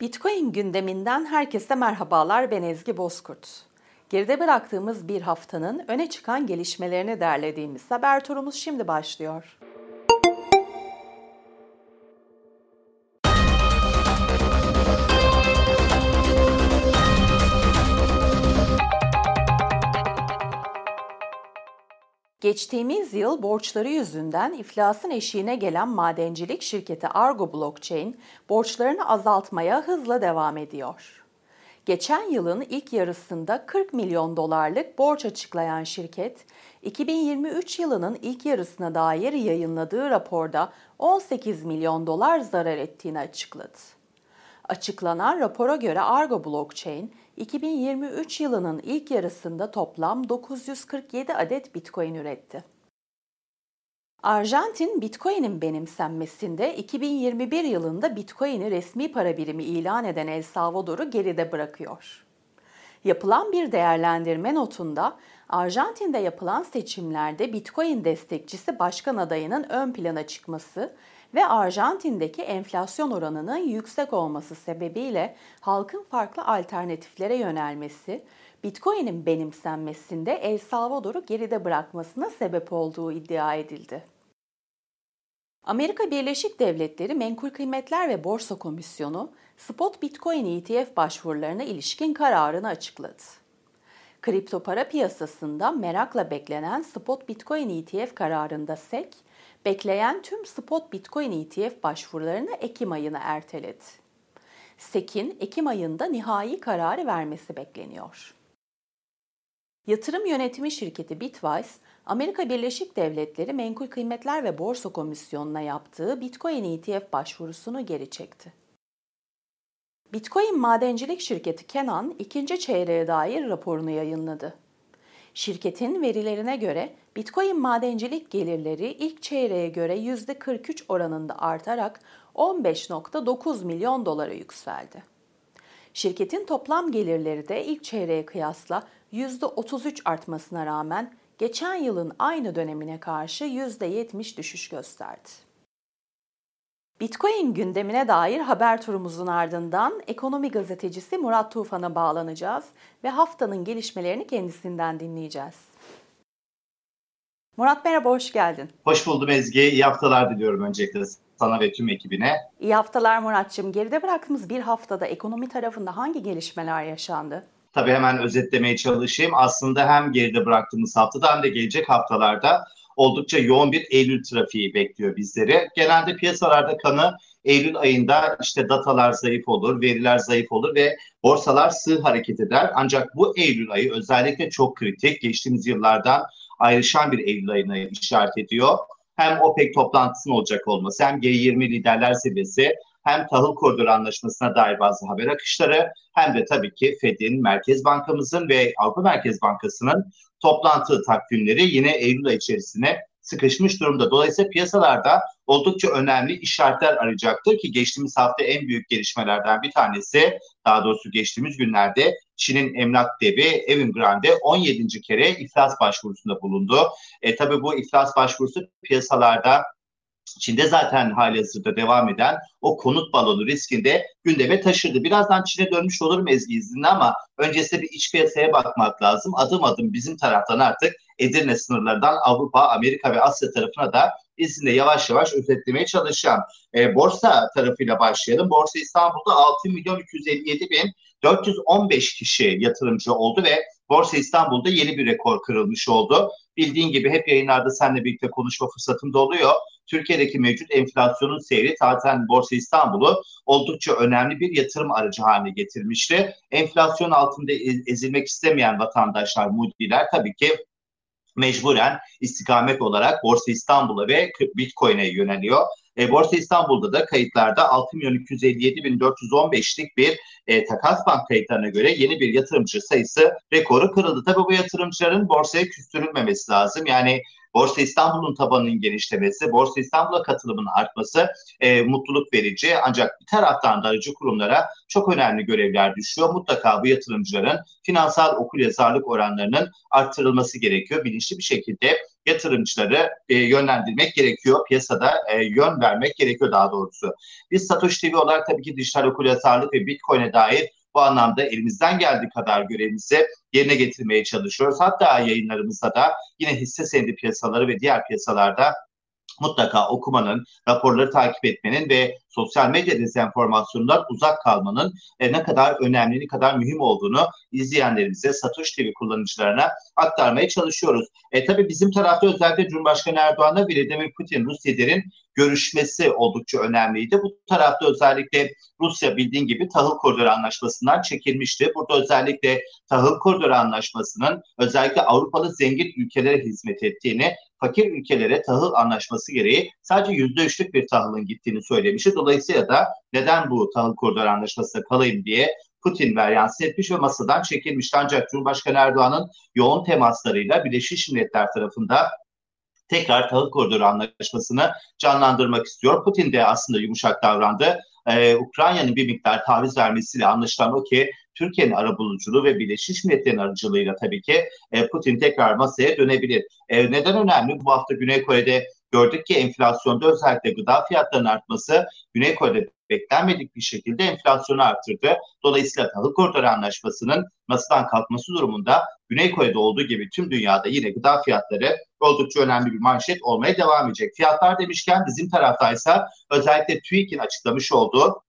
Bitcoin gündeminden herkese merhabalar ben Ezgi Bozkurt. Geride bıraktığımız bir haftanın öne çıkan gelişmelerini derlediğimiz haber turumuz şimdi başlıyor. Geçtiğimiz yıl borçları yüzünden iflasın eşiğine gelen madencilik şirketi Argo Blockchain borçlarını azaltmaya hızla devam ediyor. Geçen yılın ilk yarısında 40 milyon dolarlık borç açıklayan şirket, 2023 yılının ilk yarısına dair yayınladığı raporda 18 milyon dolar zarar ettiğini açıkladı. Açıklanan rapora göre Argo Blockchain, 2023 yılının ilk yarısında toplam 947 adet Bitcoin üretti. Arjantin Bitcoin'in benimsenmesinde 2021 yılında Bitcoin'i resmi para birimi ilan eden El Salvador'u geride bırakıyor. Yapılan bir değerlendirme notunda Arjantin'de yapılan seçimlerde Bitcoin destekçisi başkan adayının ön plana çıkması ve Arjantin'deki enflasyon oranının yüksek olması sebebiyle halkın farklı alternatiflere yönelmesi, Bitcoin'in benimsenmesinde El Salvador'u geride bırakmasına sebep olduğu iddia edildi. Amerika Birleşik Devletleri Menkul Kıymetler ve Borsa Komisyonu, spot Bitcoin ETF başvurularına ilişkin kararını açıkladı. Kripto para piyasasında merakla beklenen spot Bitcoin ETF kararında SEC, bekleyen tüm spot Bitcoin ETF başvurularını Ekim ayına erteledi. SEC'in Ekim ayında nihai kararı vermesi bekleniyor. Yatırım yönetimi şirketi Bitwise, Amerika Birleşik Devletleri Menkul Kıymetler ve Borsa Komisyonu'na yaptığı Bitcoin ETF başvurusunu geri çekti. Bitcoin madencilik şirketi Kenan ikinci çeyreğe dair raporunu yayınladı. Şirketin verilerine göre Bitcoin madencilik gelirleri ilk çeyreğe göre %43 oranında artarak 15.9 milyon dolara yükseldi. Şirketin toplam gelirleri de ilk çeyreğe kıyasla %33 artmasına rağmen geçen yılın aynı dönemine karşı %70 düşüş gösterdi. Bitcoin gündemine dair haber turumuzun ardından ekonomi gazetecisi Murat Tufan'a bağlanacağız ve haftanın gelişmelerini kendisinden dinleyeceğiz. Murat merhaba, hoş geldin. Hoş buldum Ezgi. İyi haftalar diliyorum öncelikle sana ve tüm ekibine. İyi haftalar Muratçım. Geride bıraktığımız bir haftada ekonomi tarafında hangi gelişmeler yaşandı? Tabii hemen özetlemeye çalışayım. Aslında hem geride bıraktığımız haftada hem de gelecek haftalarda oldukça yoğun bir Eylül trafiği bekliyor bizleri. Genelde piyasalarda kanı Eylül ayında işte datalar zayıf olur, veriler zayıf olur ve borsalar sığ hareket eder. Ancak bu Eylül ayı özellikle çok kritik. Geçtiğimiz yıllardan ayrışan bir Eylül ayına işaret ediyor. Hem OPEC toplantısının olacak olması hem G20 liderler zirvesi hem tahıl koridoru anlaşmasına dair bazı haber akışları hem de tabii ki Fed'in, Merkez Bankamızın ve Avrupa Merkez Bankası'nın toplantı takvimleri yine Eylül içerisine sıkışmış durumda. Dolayısıyla piyasalarda oldukça önemli işaretler arayacaktır ki geçtiğimiz hafta en büyük gelişmelerden bir tanesi daha doğrusu geçtiğimiz günlerde Çin'in emlak devi Evergrande 17. kere iflas başvurusunda bulundu. E, tabii bu iflas başvurusu piyasalarda Çin'de zaten hali hazırda devam eden o konut balonu riskinde gündeme taşırdı. Birazdan Çin'e dönmüş olurum Ezgi izninde ama öncesinde bir iç piyasaya bakmak lazım. Adım adım bizim taraftan artık Edirne sınırlarından Avrupa, Amerika ve Asya tarafına da izinde yavaş yavaş özetlemeye çalışacağım. E, borsa tarafıyla başlayalım. Borsa İstanbul'da 6 milyon 257 bin 415 kişi yatırımcı oldu ve Borsa İstanbul'da yeni bir rekor kırılmış oldu. Bildiğin gibi hep yayınlarda seninle birlikte konuşma fırsatım da oluyor. Türkiye'deki mevcut enflasyonun seyri zaten Borsa İstanbul'u oldukça önemli bir yatırım aracı haline getirmişti. Enflasyon altında ezilmek istemeyen vatandaşlar, mudiler tabii ki mecburen istikamet olarak Borsa İstanbul'a ve Bitcoin'e yöneliyor. E, Borsa İstanbul'da da kayıtlarda 6 milyon 257 bin 415'lik bir e, takas bank kayıtlarına göre yeni bir yatırımcı sayısı rekoru kırıldı. Tabii bu yatırımcıların borsaya küstürülmemesi lazım. Yani Borsa İstanbul'un tabanının genişlemesi, Borsa İstanbul'a katılımın artması e, mutluluk verici. Ancak bir taraftan da aracı kurumlara çok önemli görevler düşüyor. Mutlaka bu yatırımcıların finansal okuryazarlık oranlarının arttırılması gerekiyor. Bilinçli bir şekilde yatırımcıları e, yönlendirmek gerekiyor. Piyasada e, yön vermek gerekiyor daha doğrusu. Biz Satoshi TV olarak tabii ki dijital okuryazarlık ve Bitcoin'e dair bu anlamda elimizden geldiği kadar görevimizi yerine getirmeye çalışıyoruz. Hatta yayınlarımızda da yine hisse senedi piyasaları ve diğer piyasalarda mutlaka okumanın, raporları takip etmenin ve sosyal medya dezenformasyonundan uzak kalmanın e, ne kadar önemli, ne kadar mühim olduğunu izleyenlerimize, Satoshi TV kullanıcılarına aktarmaya çalışıyoruz. E tabi bizim tarafta özellikle Cumhurbaşkanı Erdoğan'la Vladimir Putin, Rus liderin görüşmesi oldukça önemliydi. Bu tarafta özellikle Rusya bildiğin gibi tahıl koridoru anlaşmasından çekilmişti. Burada özellikle tahıl koridoru anlaşmasının özellikle Avrupalı zengin ülkelere hizmet ettiğini, fakir ülkelere tahıl anlaşması gereği sadece yüzde üçlük bir tahılın gittiğini söylemişti. Dolayısıyla da neden bu tahıl koridoru anlaşmasına kalayım diye Putin veryansı etmiş ve masadan çekilmişti. Ancak Cumhurbaşkanı Erdoğan'ın yoğun temaslarıyla Birleşmiş Milletler tarafında tekrar tahıl koridoru anlaşmasını canlandırmak istiyor. Putin de aslında yumuşak davrandı. Ee, Ukrayna'nın bir miktar taviz vermesiyle anlaşılan o ki Türkiye'nin arabuluculuğu ve Birleşmiş Milletler'in aracılığıyla tabii ki e, Putin tekrar masaya dönebilir. E, neden önemli? Bu hafta Güney Kore'de gördük ki enflasyonda özellikle gıda fiyatlarının artması Güney Kore'de beklenmedik bir şekilde enflasyonu arttırdı. Dolayısıyla tahıl koridoru anlaşmasının masadan kalkması durumunda Güney Kore'de olduğu gibi tüm dünyada yine gıda fiyatları oldukça önemli bir manşet olmaya devam edecek. Fiyatlar demişken bizim taraftaysa özellikle TÜİK'in açıklamış olduğu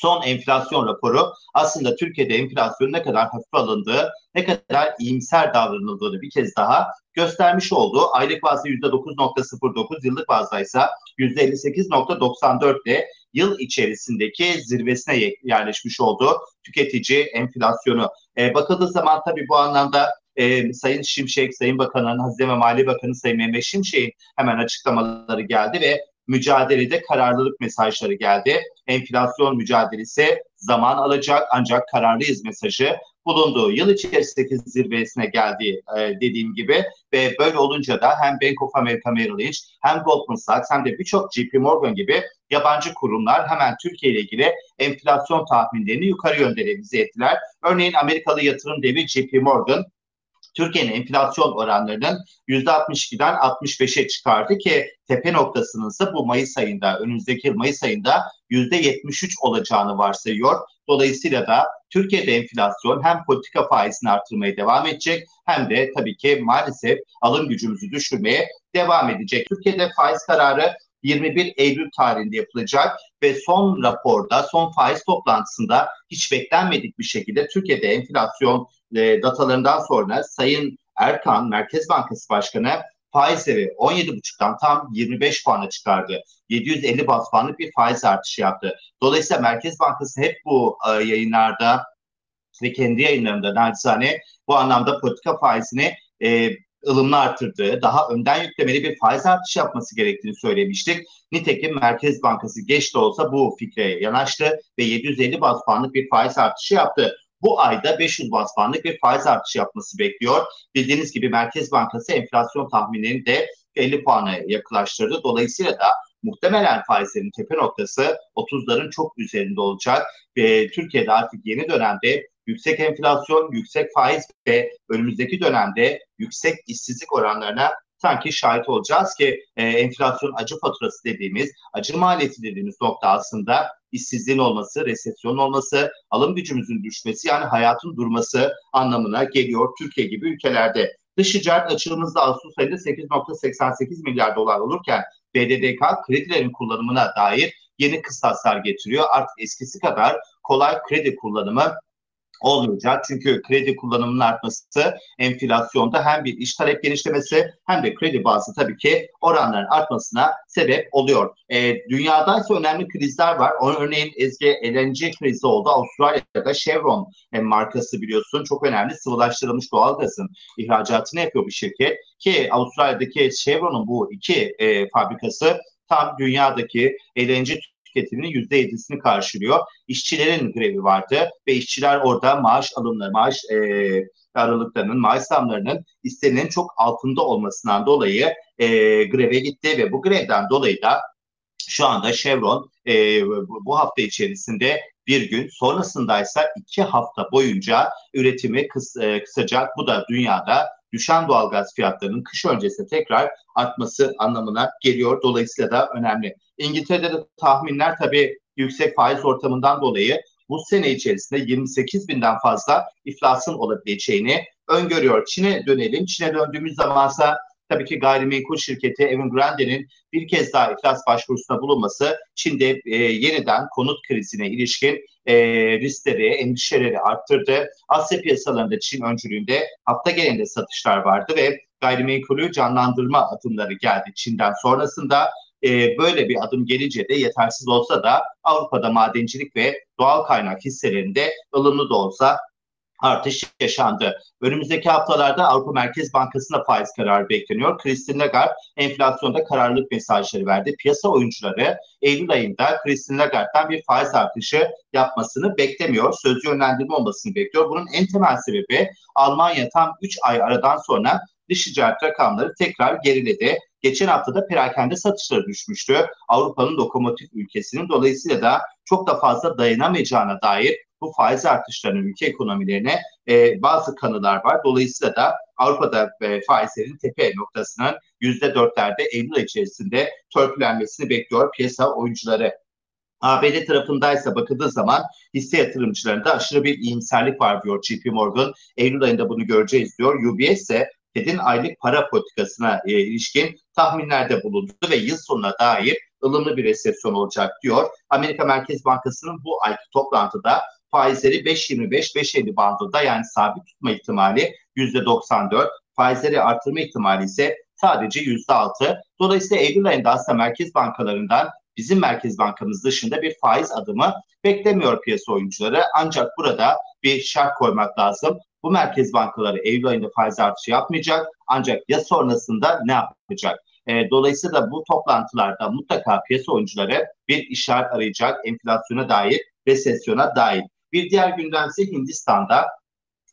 son enflasyon raporu aslında Türkiye'de enflasyon ne kadar hafif alındığı, ne kadar iyimser davranıldığını bir kez daha göstermiş oldu. Aylık bazda %9.09, yıllık bazda ise %58.94 ile yıl içerisindeki zirvesine yerleşmiş oldu tüketici enflasyonu. E, bakıldığı zaman tabii bu anlamda e, Sayın Şimşek, Sayın Bakan'ın, Hazine ve Maliye Bakanı Sayın Mehmet Şimşek'in hemen açıklamaları geldi ve mücadelede kararlılık mesajları geldi. Enflasyon mücadelesi zaman alacak ancak kararlıyız mesajı bulunduğu yıl içerisindeki zirvesine geldi e, dediğim gibi ve böyle olunca da hem Bank of America Merrill Lynch hem Goldman Sachs hem de birçok JP Morgan gibi yabancı kurumlar hemen Türkiye ile ilgili enflasyon tahminlerini yukarı yönde revize ettiler. Örneğin Amerikalı yatırım devi JP Morgan Türkiye'nin enflasyon oranlarının %62'den 65'e çıkardı ki tepe noktasının ise bu Mayıs ayında, önümüzdeki yıl Mayıs ayında %73 olacağını varsayıyor. Dolayısıyla da Türkiye'de enflasyon hem politika faizini artırmaya devam edecek hem de tabii ki maalesef alım gücümüzü düşürmeye devam edecek. Türkiye'de faiz kararı 21 Eylül tarihinde yapılacak ve son raporda, son faiz toplantısında hiç beklenmedik bir şekilde Türkiye'de enflasyon e, datalarından sonra Sayın Erkan, Merkez Bankası Başkanı faizleri 17,5'tan tam 25 puana çıkardı. 750 bas puanlık bir faiz artışı yaptı. Dolayısıyla Merkez Bankası hep bu e, yayınlarda ve kendi yayınlarında naçizane bu anlamda politika faizini e, ılımlı arttırdığı, daha önden yüklemeli bir faiz artışı yapması gerektiğini söylemiştik. Nitekim Merkez Bankası geç de olsa bu fikre yanaştı ve 750 bas puanlık bir faiz artışı yaptı. Bu ayda 500 bas puanlık bir faiz artışı yapması bekliyor. Bildiğiniz gibi Merkez Bankası enflasyon tahminini de 50 puana yaklaştırdı. Dolayısıyla da muhtemelen faizlerin tepe noktası 30'ların çok üzerinde olacak ve Türkiye'de artık yeni dönemde yüksek enflasyon, yüksek faiz ve önümüzdeki dönemde yüksek işsizlik oranlarına sanki şahit olacağız ki e, enflasyon acı faturası dediğimiz, acı maliyeti dediğimiz nokta aslında işsizliğin olması, resesyon olması, alım gücümüzün düşmesi yani hayatın durması anlamına geliyor Türkiye gibi ülkelerde. Dış ticaret açığımızda Ağustos ayında 8.88 milyar dolar olurken BDDK kredilerin kullanımına dair yeni kıstaslar getiriyor. Artık eskisi kadar kolay kredi kullanımı olmayacak. Çünkü kredi kullanımının artması enflasyonda hem bir iş talep genişlemesi hem de kredi bazı tabii ki oranların artmasına sebep oluyor. E, dünyada ise önemli krizler var. Örneğin Ezgi LNG krizi oldu. Avustralya'da Chevron e, markası biliyorsun çok önemli sıvılaştırılmış doğalgazın ihracatını yapıyor bir şirket. Ki Avustralya'daki Chevron'un bu iki e, fabrikası tam dünyadaki LNG tüketiminin yüzde yedisini karşılıyor. İşçilerin grevi vardı ve işçiler orada maaş alımları, maaş e, aralıklarının, maaş zamlarının istenenin çok altında olmasından dolayı e, greve gitti ve bu grevden dolayı da şu anda Chevron e, bu hafta içerisinde bir gün sonrasındaysa iki hafta boyunca üretimi kıs, e, kısacak. Bu da dünyada düşen doğalgaz fiyatlarının kış öncesinde tekrar artması anlamına geliyor. Dolayısıyla da önemli. İngiltere'de de tahminler tabii yüksek faiz ortamından dolayı bu sene içerisinde 28 binden fazla iflasın olabileceğini öngörüyor. Çin'e dönelim. Çin'e döndüğümüz zamansa tabii ki gayrimenkul şirketi Evergrande'nin bir kez daha iflas başvurusunda bulunması Çin'de e, yeniden konut krizine ilişkin e, riskleri, endişeleri arttırdı. Asya piyasalarında Çin öncülüğünde hafta genelinde satışlar vardı ve gayrimenkulü canlandırma adımları geldi Çin'den sonrasında. E, böyle bir adım gelince de yetersiz olsa da Avrupa'da madencilik ve doğal kaynak hisselerinde ılımlı da olsa artış yaşandı. Önümüzdeki haftalarda Avrupa Merkez Bankası'na faiz kararı bekleniyor. Christine Lagarde enflasyonda kararlılık mesajları verdi. Piyasa oyuncuları Eylül ayında Christine Lagarde'dan bir faiz artışı yapmasını beklemiyor. Sözcü yönlendirme olmasını bekliyor. Bunun en temel sebebi Almanya tam 3 ay aradan sonra dış ticaret rakamları tekrar geriledi. Geçen hafta da perakende satışları düşmüştü. Avrupa'nın lokomotif ülkesinin dolayısıyla da çok da fazla dayanamayacağına dair bu faiz artışlarının ülke ekonomilerine e, bazı kanılar var. Dolayısıyla da Avrupa'da e, faizlerin tepe noktasının yüzde dörtlerde Eylül içerisinde törpülenmesini bekliyor piyasa oyuncuları. ABD tarafındaysa bakıldığı zaman hisse yatırımcılarında aşırı bir iyimserlik var diyor JP Morgan. Eylül ayında bunu göreceğiz diyor. UBS ise Fed'in aylık para politikasına e, ilişkin tahminlerde bulundu ve yıl sonuna dair ılımlı bir resesyon olacak diyor. Amerika Merkez Bankası'nın bu ayki toplantıda faizleri 5.25-5.50 bandında yani sabit tutma ihtimali %94. Faizleri artırma ihtimali ise sadece %6. Dolayısıyla Eylül ayında aslında merkez bankalarından bizim Merkez Bankamız dışında bir faiz adımı beklemiyor piyasa oyuncuları. Ancak burada bir şart koymak lazım. Bu merkez bankaları Eylül ayında faiz artışı yapmayacak. Ancak ya sonrasında ne yapacak? E, dolayısıyla bu toplantılarda mutlaka piyasa oyuncuları bir işaret arayacak enflasyona dair, resesyona dair. Bir diğer gündem ise Hindistan'da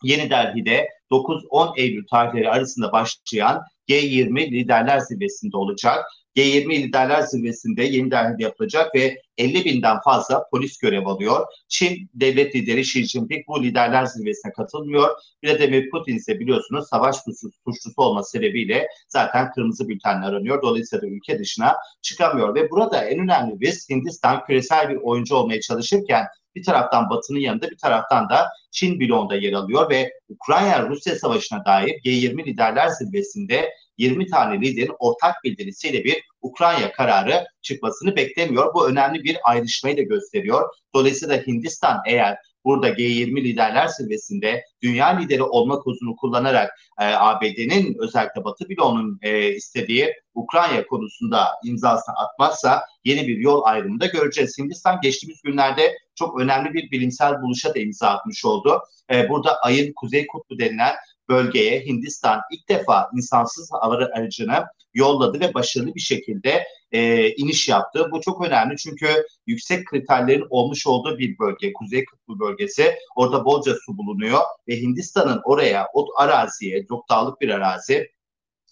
Yeni Delhi'de 9-10 Eylül tarihleri arasında başlayan G20 liderler zirvesinde olacak. G20 liderler zirvesinde Yeni Delhi'de yapılacak ve 50 binden fazla polis görev alıyor. Çin devlet lideri Xi Jinping bu liderler zirvesine katılmıyor. Vladimir Putin ise biliyorsunuz savaş suçlusu olması sebebiyle zaten kırmızı bültenle aranıyor. Dolayısıyla ülke dışına çıkamıyor ve burada en önemli risk Hindistan küresel bir oyuncu olmaya çalışırken bir taraftan Batı'nın yanında bir taraftan da Çin bloğunda yer alıyor ve Ukrayna-Rusya savaşına dair G20 liderler zirvesinde 20 tane liderin ortak bildirisiyle bir Ukrayna kararı çıkmasını beklemiyor. Bu önemli bir ayrışmayı da gösteriyor. Dolayısıyla Hindistan eğer burada G20 liderler zirvesinde dünya lideri olma kozunu kullanarak e, ABD'nin özellikle Batı bloğunun e, istediği Ukrayna konusunda imzasını atmazsa yeni bir yol ayrımında göreceğiz. Hindistan geçtiğimiz günlerde çok önemli bir bilimsel buluşa da imza atmış oldu. E, burada ayın Kuzey Kutbu denilen bölgeye Hindistan ilk defa insansız hava aracını yolladı ve başarılı bir şekilde e, iniş yaptı. Bu çok önemli çünkü yüksek kriterlerin olmuş olduğu bir bölge, Kuzey Kutbu bölgesi. Orada bolca su bulunuyor ve Hindistan'ın oraya, o araziye, çok dağlık bir arazi,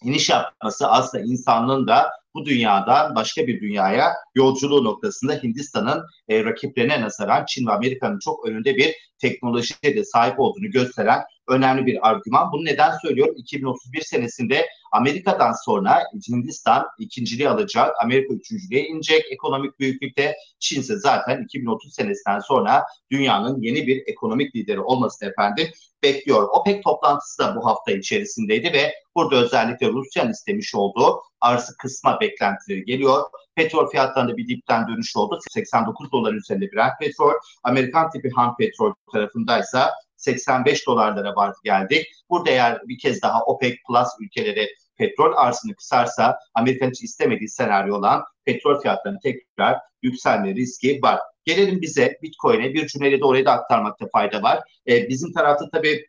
iniş yapması aslında insanlığın da bu dünyadan başka bir dünyaya yolculuğu noktasında Hindistan'ın e, rakiplerine nazaran Çin ve Amerika'nın çok önünde bir teknolojiye de sahip olduğunu gösteren önemli bir argüman. Bunu neden söylüyorum? 2031 senesinde Amerika'dan sonra Hindistan ikinciliği alacak, Amerika üçüncülüğe inecek ekonomik büyüklükte. Çin ise zaten 2030 senesinden sonra dünyanın yeni bir ekonomik lideri olmasını efendim bekliyor. OPEC toplantısı da bu hafta içerisindeydi ve burada özellikle Rusya'nın istemiş olduğu arzı kısma beklentileri geliyor. Petrol fiyatlarında bir dipten dönüş oldu. 89 dolar üzerinde bir petrol. Amerikan tipi ham petrol tarafındaysa 85 dolarlara vardı geldik. Burada eğer bir kez daha OPEC Plus ülkeleri petrol arzını kısarsa Amerika'nın hiç istemediği senaryo olan petrol fiyatlarının tekrar yükselme riski var. Gelelim bize Bitcoin'e bir cümleyle de oraya da aktarmakta fayda var. Ee, bizim tarafta tabii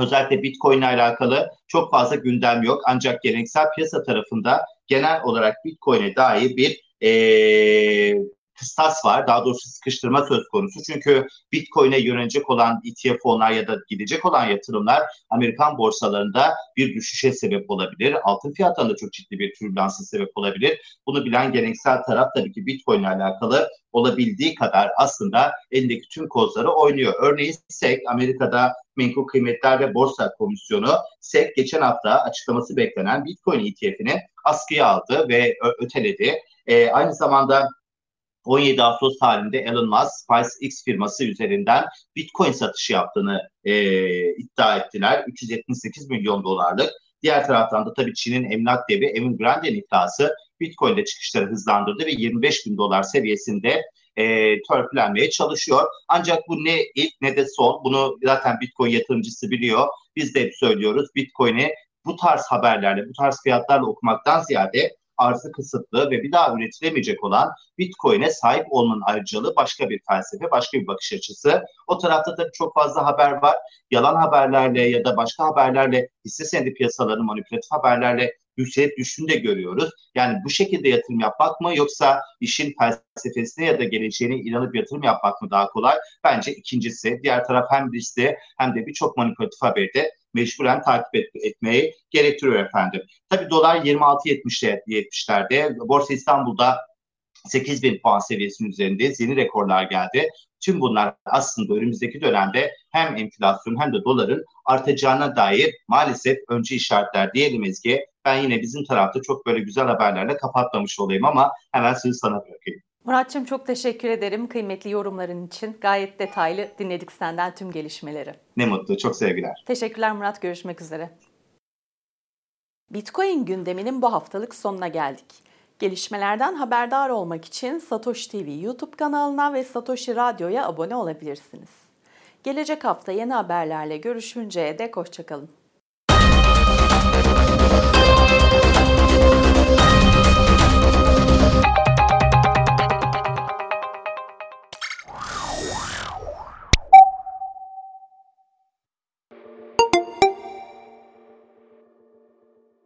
özellikle Bitcoin ile alakalı çok fazla gündem yok. Ancak geleneksel piyasa tarafında genel olarak Bitcoin'e dair bir e, kıstas var. Daha doğrusu sıkıştırma söz konusu. Çünkü Bitcoin'e yönelecek olan ETF fonlar ya da gidecek olan yatırımlar Amerikan borsalarında bir düşüşe sebep olabilir. Altın fiyatlarında çok ciddi bir türbülansa sebep olabilir. Bunu bilen geleneksel taraf tabii ki Bitcoin ile alakalı olabildiği kadar aslında elindeki tüm kozları oynuyor. Örneğin SEC Amerika'da Menkul Kıymetler ve Borsa Komisyonu SEC geçen hafta açıklaması beklenen Bitcoin ETF'ini askıya aldı ve öteledi. E, aynı zamanda 17 Ağustos tarihinde Elon Musk SpaceX firması üzerinden Bitcoin satışı yaptığını e, iddia ettiler. 378 milyon dolarlık. Diğer taraftan da tabii Çin'in emlak devi Evergrande'nin iddiası Bitcoin'de çıkışları hızlandırdı ve 25 bin dolar seviyesinde e, törpülenmeye çalışıyor. Ancak bu ne ilk ne de son. Bunu zaten Bitcoin yatırımcısı biliyor. Biz de hep söylüyoruz. Bitcoin'i bu tarz haberlerle, bu tarz fiyatlarla okumaktan ziyade arzı kısıtlı ve bir daha üretilemeyecek olan Bitcoin'e sahip olmanın ayrıcalığı başka bir felsefe, başka bir bakış açısı. O tarafta da çok fazla haber var. Yalan haberlerle ya da başka haberlerle hisse senedi piyasalarının manipülatif haberlerle yükselip düştüğünü de görüyoruz. Yani bu şekilde yatırım yapmak mı yoksa işin felsefesine ya da geleceğine inanıp yatırım yapmak mı daha kolay? Bence ikincisi. Diğer taraf hem riskli hem de birçok manipülatif haberde mecburen takip et, etmeyi gerektiriyor efendim. Tabii dolar 26.70'lerde, Borsa İstanbul'da 8 bin puan seviyesinin üzerinde yeni rekorlar geldi. Tüm bunlar aslında önümüzdeki dönemde hem enflasyon hem de doların artacağına dair maalesef önce işaretler diyelim Ezgi. Ben yine bizim tarafta çok böyle güzel haberlerle kapatmamış olayım ama hemen sözü sana bırakayım. Muratçım çok teşekkür ederim kıymetli yorumların için. Gayet detaylı dinledik senden tüm gelişmeleri. Ne mutlu, çok sevgiler. Teşekkürler Murat, görüşmek üzere. Bitcoin gündeminin bu haftalık sonuna geldik. Gelişmelerden haberdar olmak için Satoshi TV YouTube kanalına ve Satoshi Radyo'ya abone olabilirsiniz. Gelecek hafta yeni haberlerle görüşünceye dek hoşçakalın.